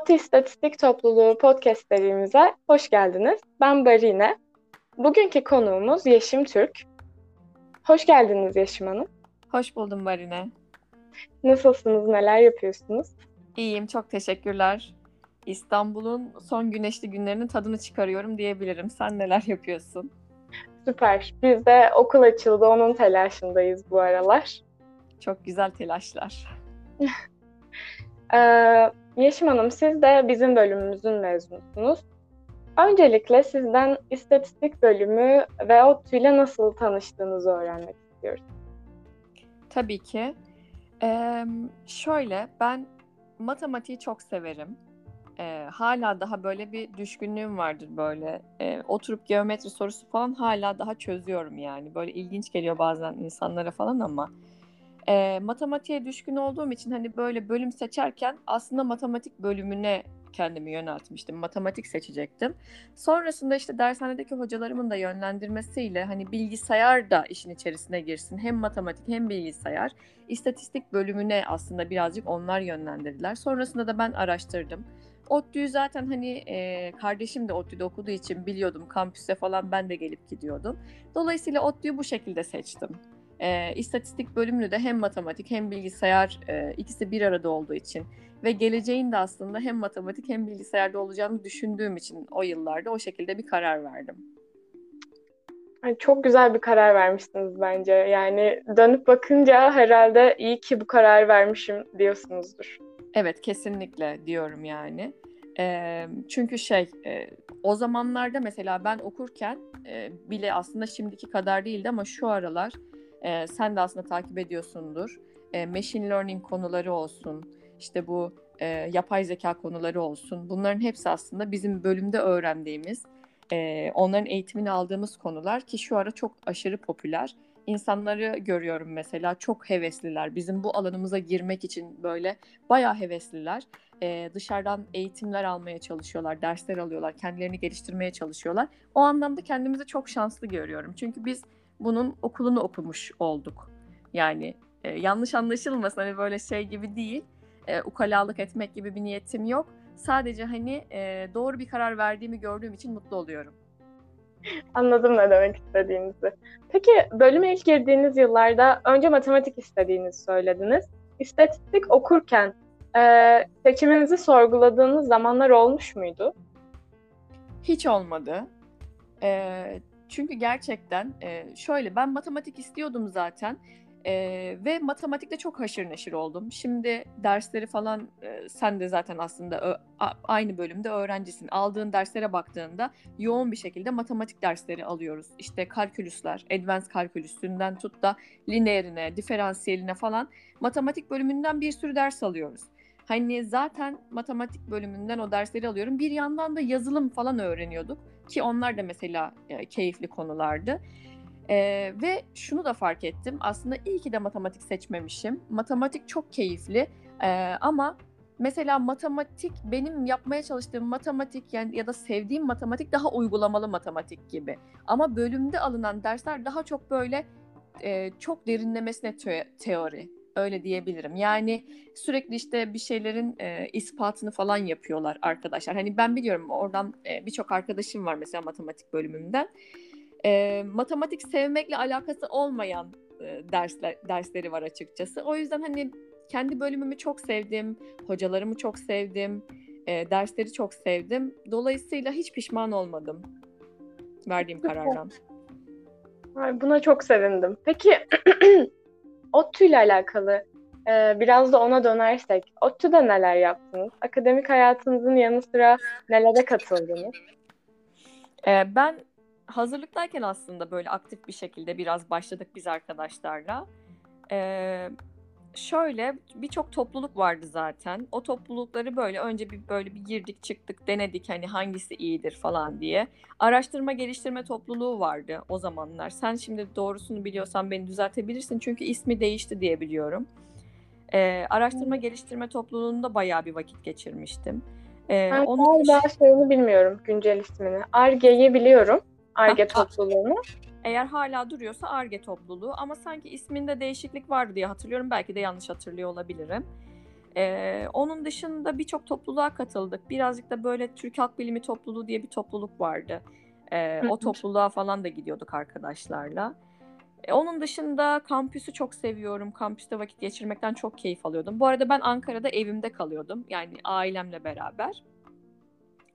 ODTÜ İstatistik Topluluğu podcast serimize hoş geldiniz. Ben Barine. Bugünkü konuğumuz Yeşim Türk. Hoş geldiniz Yeşim Hanım. Hoş buldum Barine. Nasılsınız, neler yapıyorsunuz? İyiyim, çok teşekkürler. İstanbul'un son güneşli günlerinin tadını çıkarıyorum diyebilirim. Sen neler yapıyorsun? Süper. Biz de okul açıldı, onun telaşındayız bu aralar. Çok güzel telaşlar. ee, Yeşim Hanım, siz de bizim bölümümüzün mezunusunuz. Öncelikle sizden istatistik bölümü ve ODTÜ ile nasıl tanıştığınızı öğrenmek istiyoruz. Tabii ki. Ee, şöyle, ben matematiği çok severim. Ee, hala daha böyle bir düşkünlüğüm vardır böyle. Ee, oturup geometri sorusu falan hala daha çözüyorum yani. Böyle ilginç geliyor bazen insanlara falan ama e, matematiğe düşkün olduğum için hani böyle bölüm seçerken aslında matematik bölümüne kendimi yöneltmiştim. Matematik seçecektim. Sonrasında işte dershanedeki hocalarımın da yönlendirmesiyle hani bilgisayar da işin içerisine girsin. Hem matematik hem bilgisayar. İstatistik bölümüne aslında birazcık onlar yönlendirdiler. Sonrasında da ben araştırdım. ODTÜ'yü zaten hani e, kardeşim de ODTÜ'de okuduğu için biliyordum. Kampüse falan ben de gelip gidiyordum. Dolayısıyla ODTÜ'yü bu şekilde seçtim. E, istatistik bölümünü de hem matematik hem bilgisayar e, ikisi bir arada olduğu için ve geleceğin de aslında hem matematik hem bilgisayarda olacağını düşündüğüm için o yıllarda o şekilde bir karar verdim. Çok güzel bir karar vermişsiniz bence. Yani dönüp bakınca herhalde iyi ki bu karar vermişim diyorsunuzdur. Evet kesinlikle diyorum yani. E, çünkü şey e, o zamanlarda mesela ben okurken e, bile aslında şimdiki kadar değildi ama şu aralar e, sen de aslında takip ediyorsundur. E, machine learning konuları olsun, işte bu e, yapay zeka konuları olsun. Bunların hepsi aslında bizim bölümde öğrendiğimiz, e, onların eğitimini aldığımız konular ki şu ara çok aşırı popüler. İnsanları görüyorum mesela çok hevesliler. Bizim bu alanımıza girmek için böyle bayağı hevesliler. Ee, dışarıdan eğitimler almaya çalışıyorlar, dersler alıyorlar, kendilerini geliştirmeye çalışıyorlar. O anlamda kendimizi çok şanslı görüyorum. Çünkü biz bunun okulunu okumuş olduk. Yani e, yanlış anlaşılmasın hani böyle şey gibi değil. E, ukalalık etmek gibi bir niyetim yok. Sadece hani e, doğru bir karar verdiğimi gördüğüm için mutlu oluyorum. Anladım ne demek istediğinizi. Peki bölüme ilk girdiğiniz yıllarda önce matematik istediğinizi söylediniz. İstatistik okurken e, seçiminizi sorguladığınız zamanlar olmuş muydu? Hiç olmadı. E, çünkü gerçekten e, şöyle ben matematik istiyordum zaten. Ee, ve matematikte çok haşır neşir oldum. Şimdi dersleri falan e, sen de zaten aslında ö, a, aynı bölümde öğrencisin. Aldığın derslere baktığında yoğun bir şekilde matematik dersleri alıyoruz. İşte kalkülüsler, advanced kalkülüsünden tut da lineerine, diferansiyeline falan matematik bölümünden bir sürü ders alıyoruz. Hani zaten matematik bölümünden o dersleri alıyorum. Bir yandan da yazılım falan öğreniyorduk ki onlar da mesela e, keyifli konulardı. Ee, ve şunu da fark ettim. Aslında iyi ki de matematik seçmemişim. Matematik çok keyifli ee, ama mesela matematik benim yapmaya çalıştığım matematik yani ya da sevdiğim matematik daha uygulamalı matematik gibi. Ama bölümde alınan dersler daha çok böyle e, çok derinlemesine te- teori öyle diyebilirim. Yani sürekli işte bir şeylerin e, ispatını falan yapıyorlar arkadaşlar. Hani ben biliyorum oradan e, birçok arkadaşım var mesela matematik bölümünden e, matematik sevmekle alakası olmayan e, dersler dersleri var açıkçası. O yüzden hani kendi bölümümü çok sevdim, hocalarımı çok sevdim, e, dersleri çok sevdim. Dolayısıyla hiç pişman olmadım verdiğim karardan. Buna çok sevindim. Peki ODTÜ ile alakalı e, biraz da ona dönersek, ODTÜ'de neler yaptınız? Akademik hayatınızın yanı sıra nelere katıldınız? E, ben hazırlıktayken aslında böyle aktif bir şekilde biraz başladık biz arkadaşlarla. Ee, şöyle birçok topluluk vardı zaten. O toplulukları böyle önce bir böyle bir girdik çıktık denedik hani hangisi iyidir falan diye. Araştırma geliştirme topluluğu vardı o zamanlar. Sen şimdi doğrusunu biliyorsan beni düzeltebilirsin çünkü ismi değişti diye biliyorum. Ee, araştırma geliştirme topluluğunda bayağı bir vakit geçirmiştim. Ee, ben onun daha şeyini bilmiyorum güncel ismini. Arge'yi biliyorum. Arge topluluğunu. Eğer hala duruyorsa Arge topluluğu ama sanki isminde değişiklik vardı diye hatırlıyorum. Belki de yanlış hatırlıyor olabilirim. Ee, onun dışında birçok topluluğa katıldık. Birazcık da böyle Türk Halk Bilimi Topluluğu diye bir topluluk vardı. Ee, o topluluğa falan da gidiyorduk arkadaşlarla. Ee, onun dışında kampüsü çok seviyorum. Kampüste vakit geçirmekten çok keyif alıyordum. Bu arada ben Ankara'da evimde kalıyordum. Yani ailemle beraber.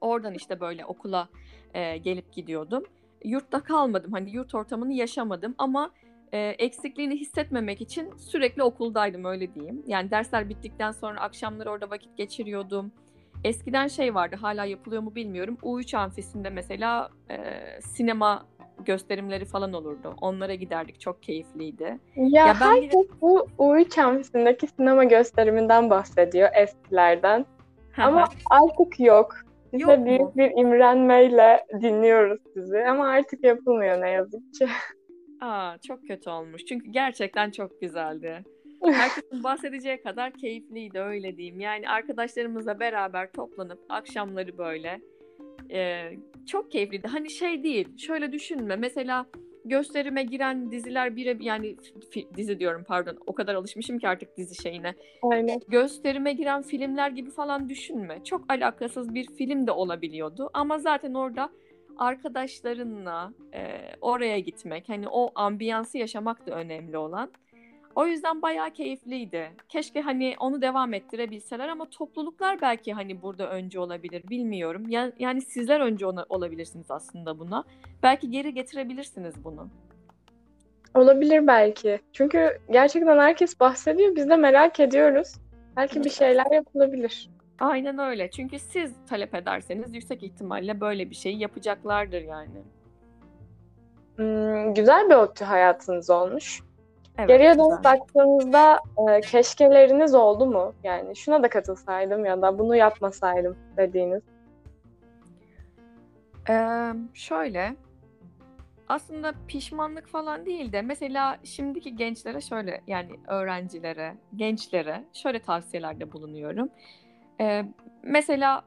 Oradan işte böyle okula e, gelip gidiyordum. Yurtta kalmadım. Hani yurt ortamını yaşamadım ama e, eksikliğini hissetmemek için sürekli okuldaydım öyle diyeyim. Yani dersler bittikten sonra akşamları orada vakit geçiriyordum. Eskiden şey vardı hala yapılıyor mu bilmiyorum. U3 amfisinde mesela e, sinema gösterimleri falan olurdu. Onlara giderdik. Çok keyifliydi. Ya, ya ben herkes bu U3 amfisindeki sinema gösteriminden bahsediyor eskilerden. Ama artık yok. Size büyük bir imrenmeyle dinliyoruz sizi ama artık yapılmıyor ne yazık ki. Aa, çok kötü olmuş. Çünkü gerçekten çok güzeldi. Herkesin bahsedeceği kadar keyifliydi öyle diyeyim. Yani arkadaşlarımızla beraber toplanıp akşamları böyle e, çok keyifliydi. Hani şey değil, şöyle düşünme. Mesela gösterime giren diziler bire yani dizi diyorum pardon o kadar alışmışım ki artık dizi şeyine. Aynen. Gösterime giren filmler gibi falan düşünme. Çok alakasız bir film de olabiliyordu ama zaten orada arkadaşlarınla e, oraya gitmek, hani o ambiyansı yaşamak da önemli olan. O yüzden bayağı keyifliydi. Keşke hani onu devam ettirebilseler ama topluluklar belki hani burada önce olabilir bilmiyorum. Yani, yani sizler önce ona, olabilirsiniz aslında buna. Belki geri getirebilirsiniz bunu. Olabilir belki. Çünkü gerçekten herkes bahsediyor. Biz de merak ediyoruz. Belki bir şeyler yapılabilir. Aynen öyle. Çünkü siz talep ederseniz yüksek ihtimalle böyle bir şeyi yapacaklardır yani. Hmm, güzel bir ODTÜ hayatınız olmuş. Evet, Geriye dönüp baktığınızda e, keşkeleriniz oldu mu? Yani şuna da katılsaydım ya da bunu yapmasaydım dediğiniz. Ee, şöyle, aslında pişmanlık falan değil de mesela şimdiki gençlere şöyle yani öğrencilere, gençlere şöyle tavsiyelerde bulunuyorum. Ee, mesela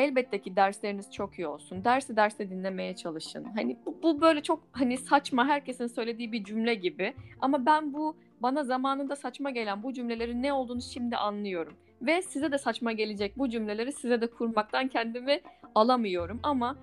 elbette ki dersleriniz çok iyi olsun. Dersi derste dinlemeye çalışın. Hani bu, bu böyle çok hani saçma herkesin söylediği bir cümle gibi. Ama ben bu bana zamanında saçma gelen bu cümlelerin ne olduğunu şimdi anlıyorum. Ve size de saçma gelecek bu cümleleri size de kurmaktan kendimi alamıyorum. Ama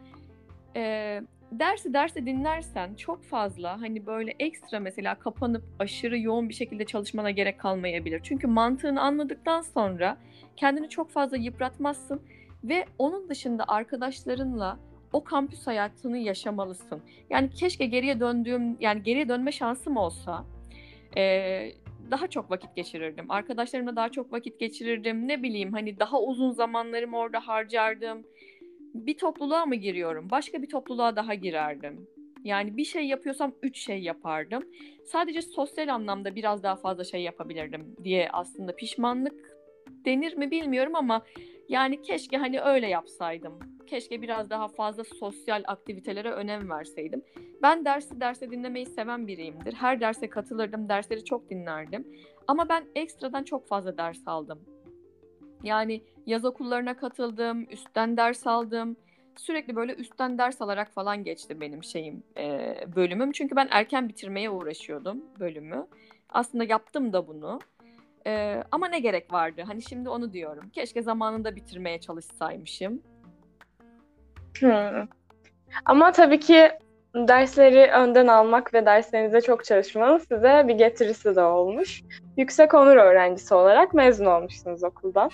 e, dersi derse dinlersen çok fazla hani böyle ekstra mesela kapanıp aşırı yoğun bir şekilde çalışmana gerek kalmayabilir. Çünkü mantığını anladıktan sonra kendini çok fazla yıpratmazsın ve onun dışında arkadaşlarınla o kampüs hayatını yaşamalısın. Yani keşke geriye döndüğüm yani geriye dönme şansım olsa e, daha çok vakit geçirirdim. Arkadaşlarımla daha çok vakit geçirirdim. Ne bileyim hani daha uzun zamanlarımı orada harcardım bir topluluğa mı giriyorum? Başka bir topluluğa daha girerdim. Yani bir şey yapıyorsam üç şey yapardım. Sadece sosyal anlamda biraz daha fazla şey yapabilirdim diye aslında pişmanlık denir mi bilmiyorum ama yani keşke hani öyle yapsaydım. Keşke biraz daha fazla sosyal aktivitelere önem verseydim. Ben dersi derse dinlemeyi seven biriyimdir. Her derse katılırdım, dersleri çok dinlerdim. Ama ben ekstradan çok fazla ders aldım. Yani yaz okullarına katıldım, üstten ders aldım. Sürekli böyle üstten ders alarak falan geçti benim şeyim, e, bölümüm. Çünkü ben erken bitirmeye uğraşıyordum bölümü. Aslında yaptım da bunu. E, ama ne gerek vardı? Hani şimdi onu diyorum. Keşke zamanında bitirmeye çalışsaymışım. Hmm. Ama tabii ki dersleri önden almak ve derslerinize çok çalışmanız size bir getirisi de olmuş. Yüksek onur öğrencisi olarak mezun olmuşsunuz okuldan.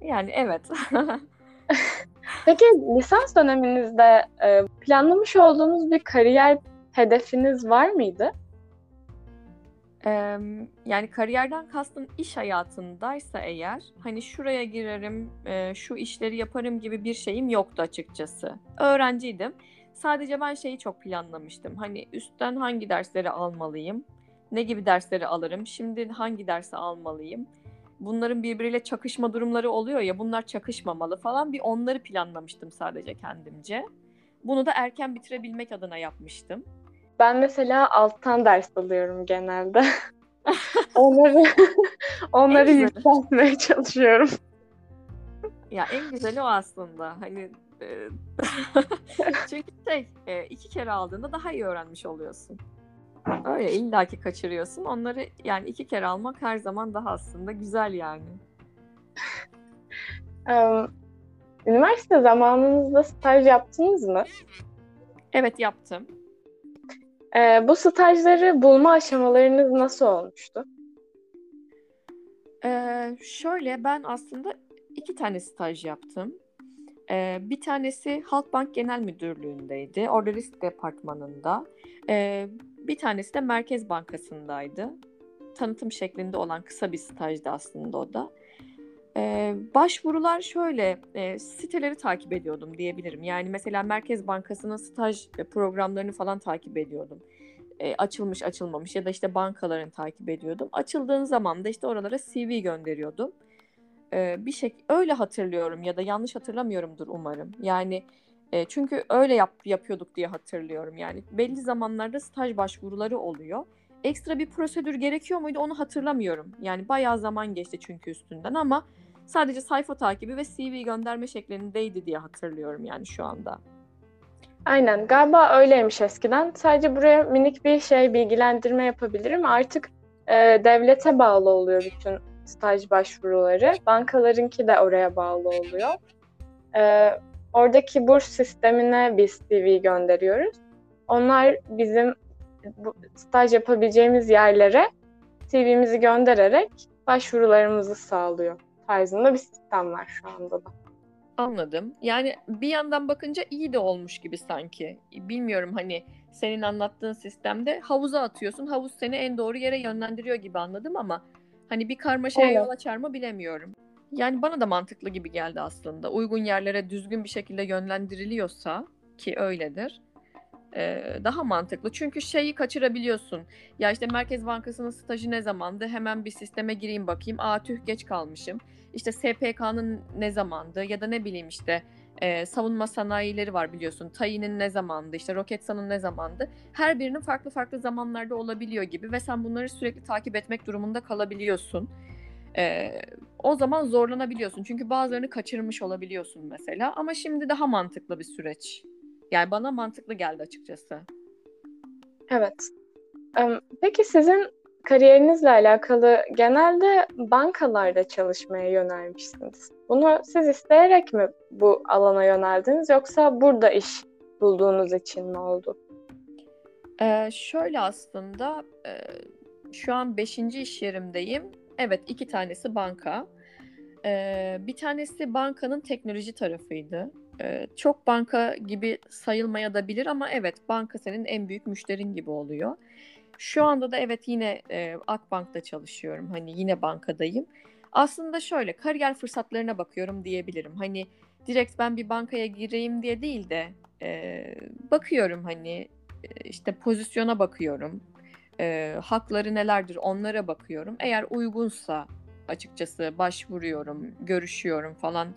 Yani evet. Peki lisans döneminizde planlamış olduğunuz bir kariyer hedefiniz var mıydı? Yani kariyerden kastın iş hayatındaysa eğer hani şuraya girerim, e, şu işleri yaparım gibi bir şeyim yoktu açıkçası. Öğrenciydim. Sadece ben şeyi çok planlamıştım. Hani üstten hangi dersleri almalıyım? Ne gibi dersleri alırım? Şimdi hangi dersi almalıyım? bunların birbiriyle çakışma durumları oluyor ya bunlar çakışmamalı falan bir onları planlamıştım sadece kendimce. Bunu da erken bitirebilmek adına yapmıştım. Ben mesela alttan ders alıyorum genelde. onları onları yükseltmeye çalışıyorum. Ya en güzeli o aslında. Hani e, çünkü şey e, iki kere aldığında daha iyi öğrenmiş oluyorsun. Öyle illaki kaçırıyorsun. Onları yani iki kere almak her zaman daha aslında güzel yani. Um, üniversite zamanınızda staj yaptınız mı? Evet yaptım. Ee, bu stajları bulma aşamalarınız nasıl olmuştu? Ee, şöyle ben aslında iki tane staj yaptım. Ee, bir tanesi Halkbank Genel Müdürlüğü'ndeydi. Orada risk departmanında. Ee, bir tanesi de Merkez Bankası'ndaydı. Tanıtım şeklinde olan kısa bir stajdı aslında o da. Ee, başvurular şöyle, e, siteleri takip ediyordum diyebilirim. Yani mesela Merkez Bankası'nın staj programlarını falan takip ediyordum. E, açılmış açılmamış ya da işte bankaların takip ediyordum. Açıldığın zaman da işte oralara CV gönderiyordum. E, bir şey öyle hatırlıyorum ya da yanlış hatırlamıyorumdur umarım. Yani e, çünkü öyle yap, yapıyorduk diye hatırlıyorum. Yani belli zamanlarda staj başvuruları oluyor. Ekstra bir prosedür gerekiyor muydu onu hatırlamıyorum. Yani bayağı zaman geçti çünkü üstünden ama sadece sayfa takibi ve CV gönderme şeklindeydi diye hatırlıyorum yani şu anda. Aynen galiba öyleymiş eskiden. Sadece buraya minik bir şey bilgilendirme yapabilirim. Artık e, devlete bağlı oluyor bütün staj başvuruları. Bankalarınki de oraya bağlı oluyor. E, oradaki burs sistemine biz CV gönderiyoruz. Onlar bizim bu, staj yapabileceğimiz yerlere CV'mizi göndererek başvurularımızı sağlıyor tarzında bir sistem var şu anda da. Anladım. Yani bir yandan bakınca iyi de olmuş gibi sanki. Bilmiyorum hani senin anlattığın sistemde havuza atıyorsun. Havuz seni en doğru yere yönlendiriyor gibi anladım ama hani bir karmaşaya evet. yol açar mı bilemiyorum. Yani bana da mantıklı gibi geldi aslında. Uygun yerlere düzgün bir şekilde yönlendiriliyorsa ki öyledir. Daha mantıklı. Çünkü şeyi kaçırabiliyorsun. Ya işte Merkez Bankası'nın stajı ne zamandı? Hemen bir sisteme gireyim bakayım. Aa tüh geç kalmışım işte SPK'nın ne zamandı ya da ne bileyim işte e, savunma sanayileri var biliyorsun. Tayin'in ne zamandı, işte Roketsan'ın ne zamandı. Her birinin farklı farklı zamanlarda olabiliyor gibi ve sen bunları sürekli takip etmek durumunda kalabiliyorsun. E, o zaman zorlanabiliyorsun. Çünkü bazılarını kaçırmış olabiliyorsun mesela. Ama şimdi daha mantıklı bir süreç. Yani bana mantıklı geldi açıkçası. Evet. Peki sizin kariyerinizle alakalı genelde bankalarda çalışmaya yönelmişsiniz. Bunu siz isteyerek mi bu alana yöneldiniz yoksa burada iş bulduğunuz için mi oldu? Ee, şöyle aslında e, şu an beşinci iş yerimdeyim. Evet iki tanesi banka. Ee, bir tanesi bankanın teknoloji tarafıydı. Ee, çok banka gibi sayılmaya da bilir ama evet banka senin en büyük müşterin gibi oluyor. Şu anda da evet yine e, Akbank'ta çalışıyorum. Hani yine bankadayım. Aslında şöyle kariyer fırsatlarına bakıyorum diyebilirim. Hani direkt ben bir bankaya gireyim diye değil de e, bakıyorum hani işte pozisyona bakıyorum. E, hakları nelerdir onlara bakıyorum. Eğer uygunsa açıkçası başvuruyorum, görüşüyorum falan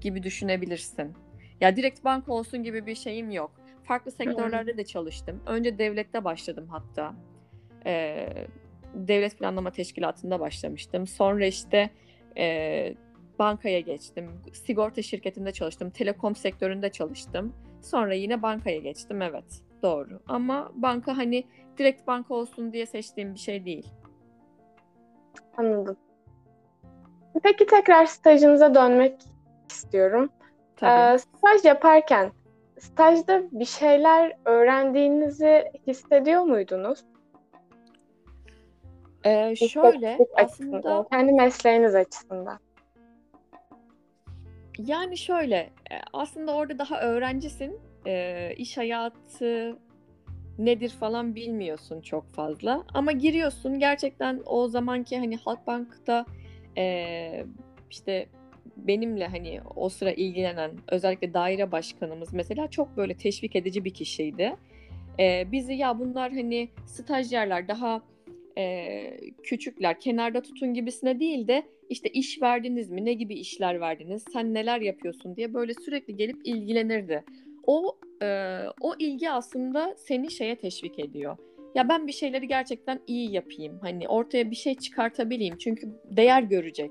gibi düşünebilirsin. Ya direkt banka olsun gibi bir şeyim yok. Farklı sektörlerde de çalıştım. Önce devlette başladım hatta e, devlet planlama teşkilatında başlamıştım. Sonra işte e, bankaya geçtim. Sigorta şirketinde çalıştım. Telekom sektöründe çalıştım. Sonra yine bankaya geçtim. Evet doğru. Ama banka hani direkt banka olsun diye seçtiğim bir şey değil. Anladım. Peki tekrar stajınıza dönmek istiyorum. Tabii. Ee, staj yaparken stajda bir şeyler öğrendiğinizi hissediyor muydunuz? Ee, şöyle aslında kendi mesleğiniz açısından. Yani şöyle e, aslında orada daha öğrencisin. E, iş hayatı nedir falan bilmiyorsun çok fazla. Ama giriyorsun gerçekten o zamanki hani Halkbank'ta e, işte benimle hani o sıra ilgilenen özellikle daire başkanımız mesela çok böyle teşvik edici bir kişiydi. E, bizi ya bunlar hani stajyerler daha e, küçükler kenarda tutun gibisine değil de işte iş verdiniz mi ne gibi işler verdiniz sen neler yapıyorsun diye böyle sürekli gelip ilgilenirdi. O e, o ilgi aslında seni şeye teşvik ediyor. Ya ben bir şeyleri gerçekten iyi yapayım. Hani ortaya bir şey çıkartabileyim. Çünkü değer görecek.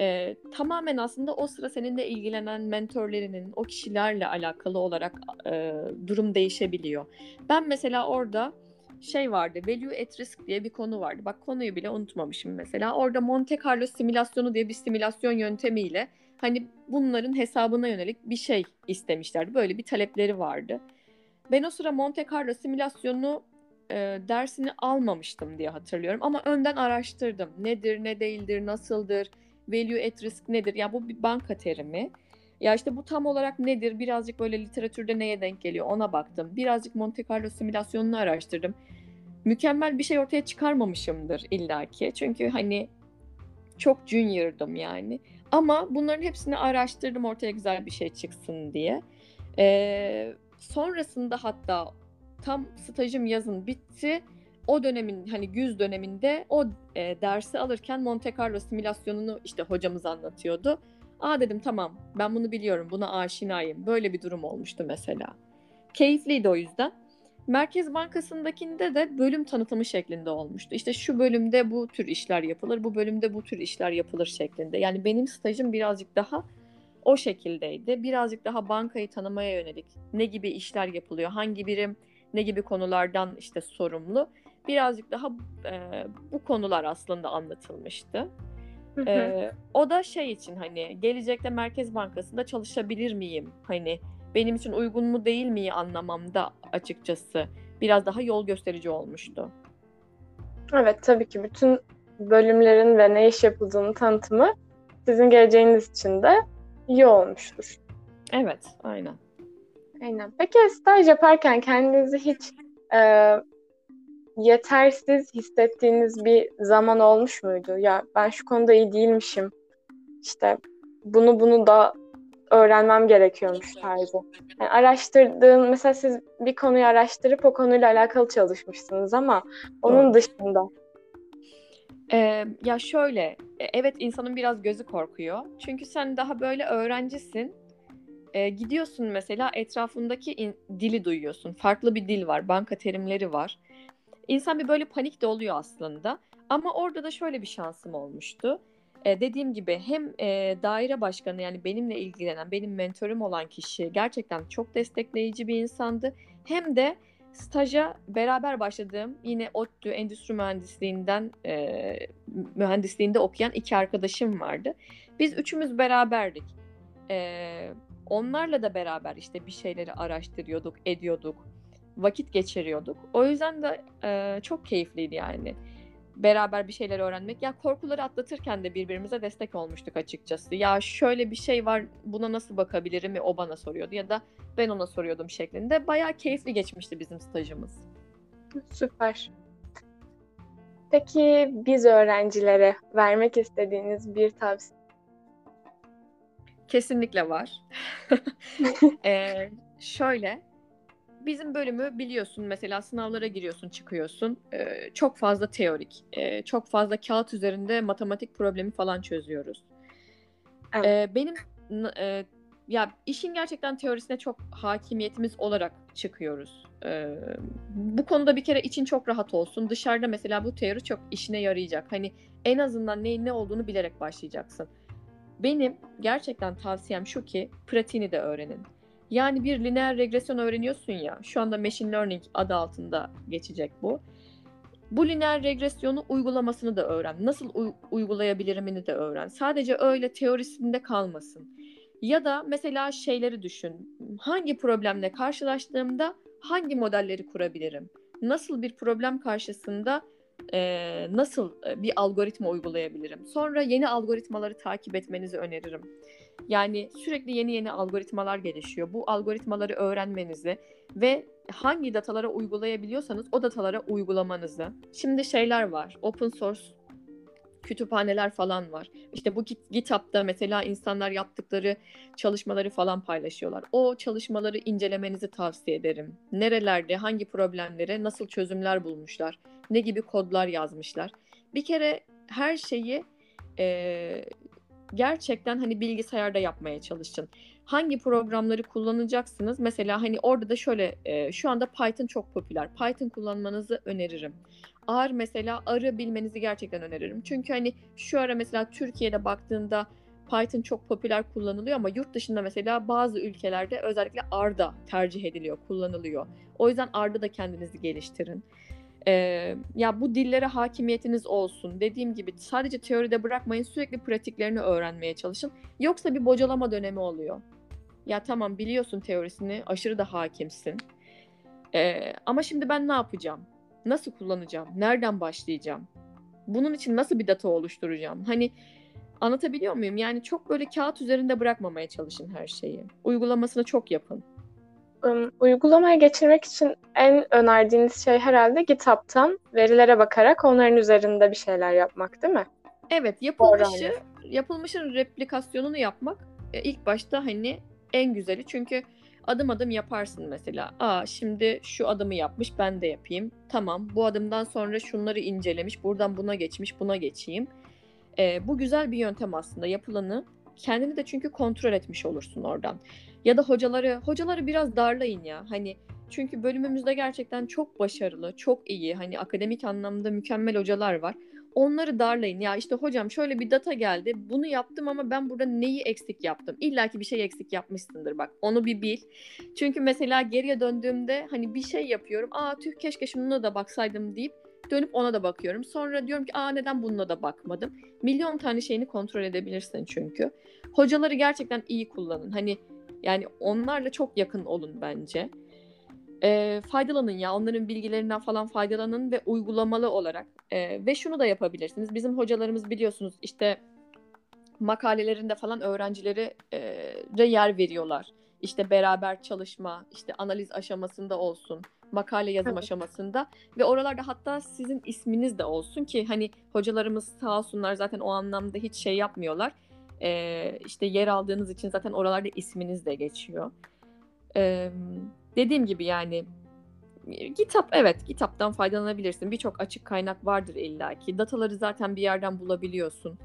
Ee, tamamen aslında o sıra seninle ilgilenen mentorlarının, o kişilerle alakalı olarak e, durum değişebiliyor. Ben mesela orada şey vardı. Value at risk diye bir konu vardı. Bak konuyu bile unutmamışım mesela. Orada Monte Carlo simülasyonu diye bir simülasyon yöntemiyle hani bunların hesabına yönelik bir şey istemişlerdi. Böyle bir talepleri vardı. Ben o sıra Monte Carlo simülasyonu e, dersini almamıştım diye hatırlıyorum. Ama önden araştırdım. Nedir, ne değildir, nasıldır, value at risk nedir? Ya bu bir banka terimi. Ya işte bu tam olarak nedir? Birazcık böyle literatürde neye denk geliyor ona baktım. Birazcık Monte Carlo simülasyonunu araştırdım. Mükemmel bir şey ortaya çıkarmamışımdır illaki. Çünkü hani çok junior'dım yani. Ama bunların hepsini araştırdım ortaya güzel bir şey çıksın diye. Ee, sonrasında hatta tam stajım yazın bitti. O dönemin hani güz döneminde o e, dersi alırken Monte Carlo simülasyonunu işte hocamız anlatıyordu. Aa dedim tamam ben bunu biliyorum buna aşinayım. Böyle bir durum olmuştu mesela. Keyifliydi o yüzden. Merkez Bankası'ndakinde de bölüm tanıtımı şeklinde olmuştu. İşte şu bölümde bu tür işler yapılır, bu bölümde bu tür işler yapılır şeklinde. Yani benim stajım birazcık daha o şekildeydi. Birazcık daha bankayı tanımaya yönelik ne gibi işler yapılıyor, hangi birim ne gibi konulardan işte sorumlu. Birazcık daha e, bu konular aslında anlatılmıştı. Ee, o da şey için hani gelecekte Merkez Bankası'nda çalışabilir miyim? Hani benim için uygun mu değil mi anlamamda açıkçası biraz daha yol gösterici olmuştu. Evet tabii ki bütün bölümlerin ve ne iş yapıldığını tanıtımı sizin geleceğiniz için de iyi olmuştur. Evet, aynen. Aynen. Peki staj yaparken kendinizi hiç e, yetersiz hissettiğiniz bir zaman olmuş muydu? Ya ben şu konuda iyi değilmişim. İşte bunu bunu da öğrenmem gerekiyormuş tarzı. Yani araştırdığın, mesela siz bir konuyu araştırıp o konuyla alakalı çalışmışsınız ama onun Doğru. dışında. Ee, ya şöyle, e, evet insanın biraz gözü korkuyor. Çünkü sen daha böyle öğrencisin. Ee, gidiyorsun mesela etrafındaki in- dili duyuyorsun. Farklı bir dil var, banka terimleri var. İnsan bir böyle panik de oluyor aslında. Ama orada da şöyle bir şansım olmuştu. Ee, dediğim gibi hem e, daire başkanı yani benimle ilgilenen, benim mentorum olan kişi gerçekten çok destekleyici bir insandı. Hem de staja beraber başladığım yine ODTÜ Endüstri Mühendisliğinden e, mühendisliğinde okuyan iki arkadaşım vardı. Biz üçümüz beraberdik. E, onlarla da beraber işte bir şeyleri araştırıyorduk, ediyorduk vakit geçiriyorduk. O yüzden de e, çok keyifliydi yani. Beraber bir şeyler öğrenmek. Ya korkuları atlatırken de birbirimize destek olmuştuk açıkçası. Ya şöyle bir şey var buna nasıl bakabilirim o bana soruyordu ya da ben ona soruyordum şeklinde. Bayağı keyifli geçmişti bizim stajımız. Süper. Peki biz öğrencilere vermek istediğiniz bir tavsiye? Kesinlikle var. ee, şöyle, bizim bölümü biliyorsun mesela sınavlara giriyorsun çıkıyorsun ee, çok fazla teorik e, çok fazla kağıt üzerinde matematik problemi falan çözüyoruz. Evet. Ee, benim e, ya işin gerçekten teorisine çok hakimiyetimiz olarak çıkıyoruz. Ee, bu konuda bir kere için çok rahat olsun. Dışarıda mesela bu teori çok işine yarayacak. Hani en azından neyin ne olduğunu bilerek başlayacaksın. Benim gerçekten tavsiyem şu ki pratiğini de öğrenin. Yani bir lineer regresyon öğreniyorsun ya. Şu anda machine learning adı altında geçecek bu. Bu lineer regresyonu uygulamasını da öğren. Nasıl u- uygulayabilirimini de öğren. Sadece öyle teorisinde kalmasın. Ya da mesela şeyleri düşün. Hangi problemle karşılaştığımda hangi modelleri kurabilirim? Nasıl bir problem karşısında e, nasıl bir algoritma uygulayabilirim? Sonra yeni algoritmaları takip etmenizi öneririm. Yani sürekli yeni yeni algoritmalar gelişiyor. Bu algoritmaları öğrenmenizi ve hangi datalara uygulayabiliyorsanız o datalara uygulamanızı. Şimdi şeyler var. Open source kütüphaneler falan var. İşte bu GitHub'da mesela insanlar yaptıkları çalışmaları falan paylaşıyorlar. O çalışmaları incelemenizi tavsiye ederim. Nerelerde, hangi problemlere nasıl çözümler bulmuşlar, ne gibi kodlar yazmışlar. Bir kere her şeyi e, gerçekten hani bilgisayarda yapmaya çalışın. Hangi programları kullanacaksınız? Mesela hani orada da şöyle e, şu anda Python çok popüler. Python kullanmanızı öneririm. R mesela R'ı bilmenizi gerçekten öneririm. Çünkü hani şu ara mesela Türkiye'de baktığında Python çok popüler kullanılıyor ama yurt dışında mesela bazı ülkelerde özellikle R'da tercih ediliyor, kullanılıyor. O yüzden R'da da kendinizi geliştirin. E, ya bu dillere hakimiyetiniz olsun. Dediğim gibi sadece teoride bırakmayın sürekli pratiklerini öğrenmeye çalışın. Yoksa bir bocalama dönemi oluyor. Ya tamam biliyorsun teorisini aşırı da hakimsin. E, ama şimdi ben ne yapacağım? Nasıl kullanacağım? Nereden başlayacağım? Bunun için nasıl bir data oluşturacağım? Hani anlatabiliyor muyum? Yani çok böyle kağıt üzerinde bırakmamaya çalışın her şeyi. Uygulamasını çok yapın. Um, uygulamaya geçirmek için en önerdiğiniz şey herhalde GitHub'tan verilere bakarak onların üzerinde bir şeyler yapmak değil mi? Evet, yapılmışı, yapılmışın replikasyonunu yapmak e, ilk başta hani en güzeli. Çünkü adım adım yaparsın mesela. Aa şimdi şu adımı yapmış ben de yapayım. Tamam bu adımdan sonra şunları incelemiş. Buradan buna geçmiş buna geçeyim. Ee, bu güzel bir yöntem aslında yapılanı. Kendini de çünkü kontrol etmiş olursun oradan. Ya da hocaları, hocaları biraz darlayın ya. Hani çünkü bölümümüzde gerçekten çok başarılı, çok iyi, hani akademik anlamda mükemmel hocalar var. Onları darlayın. Ya işte hocam şöyle bir data geldi. Bunu yaptım ama ben burada neyi eksik yaptım? İlla ki bir şey eksik yapmışsındır bak. Onu bir bil. Çünkü mesela geriye döndüğümde hani bir şey yapıyorum. Aa tüh keşke şuna da baksaydım deyip dönüp ona da bakıyorum. Sonra diyorum ki aa neden bununla da bakmadım? Milyon tane şeyini kontrol edebilirsin çünkü. Hocaları gerçekten iyi kullanın. Hani yani onlarla çok yakın olun bence. E, faydalanın ya onların bilgilerinden falan faydalanın ve uygulamalı olarak. E, ve şunu da yapabilirsiniz. Bizim hocalarımız biliyorsunuz işte makalelerinde falan öğrencileri e, yer veriyorlar. İşte beraber çalışma, işte analiz aşamasında olsun, makale yazım evet. aşamasında ve oralarda hatta sizin isminiz de olsun ki hani hocalarımız sağ olsunlar zaten o anlamda hiç şey yapmıyorlar. Ee, işte yer aldığınız için zaten oralarda isminiz de geçiyor. Ee, dediğim gibi yani kitap evet kitaptan faydalanabilirsin. Birçok açık kaynak vardır illaki. Dataları zaten bir yerden bulabiliyorsun.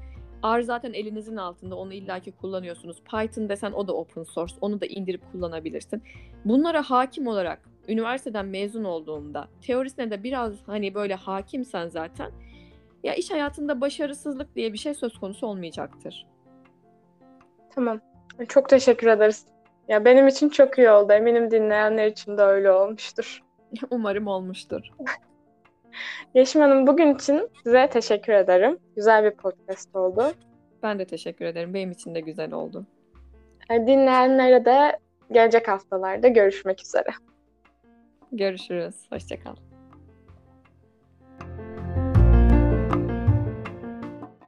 R zaten elinizin altında onu illaki kullanıyorsunuz. Python desen o da open source. Onu da indirip kullanabilirsin. Bunlara hakim olarak üniversiteden mezun olduğunda teorisine de biraz hani böyle hakimsen zaten ya iş hayatında başarısızlık diye bir şey söz konusu olmayacaktır. Tamam. Çok teşekkür ederiz. Ya benim için çok iyi oldu. Eminim dinleyenler için de öyle olmuştur. Umarım olmuştur. Yeşim Hanım bugün için size teşekkür ederim. Güzel bir podcast oldu. Ben de teşekkür ederim. Benim için de güzel oldu. Dinleyenlere de gelecek haftalarda görüşmek üzere. Görüşürüz. Hoşçakal.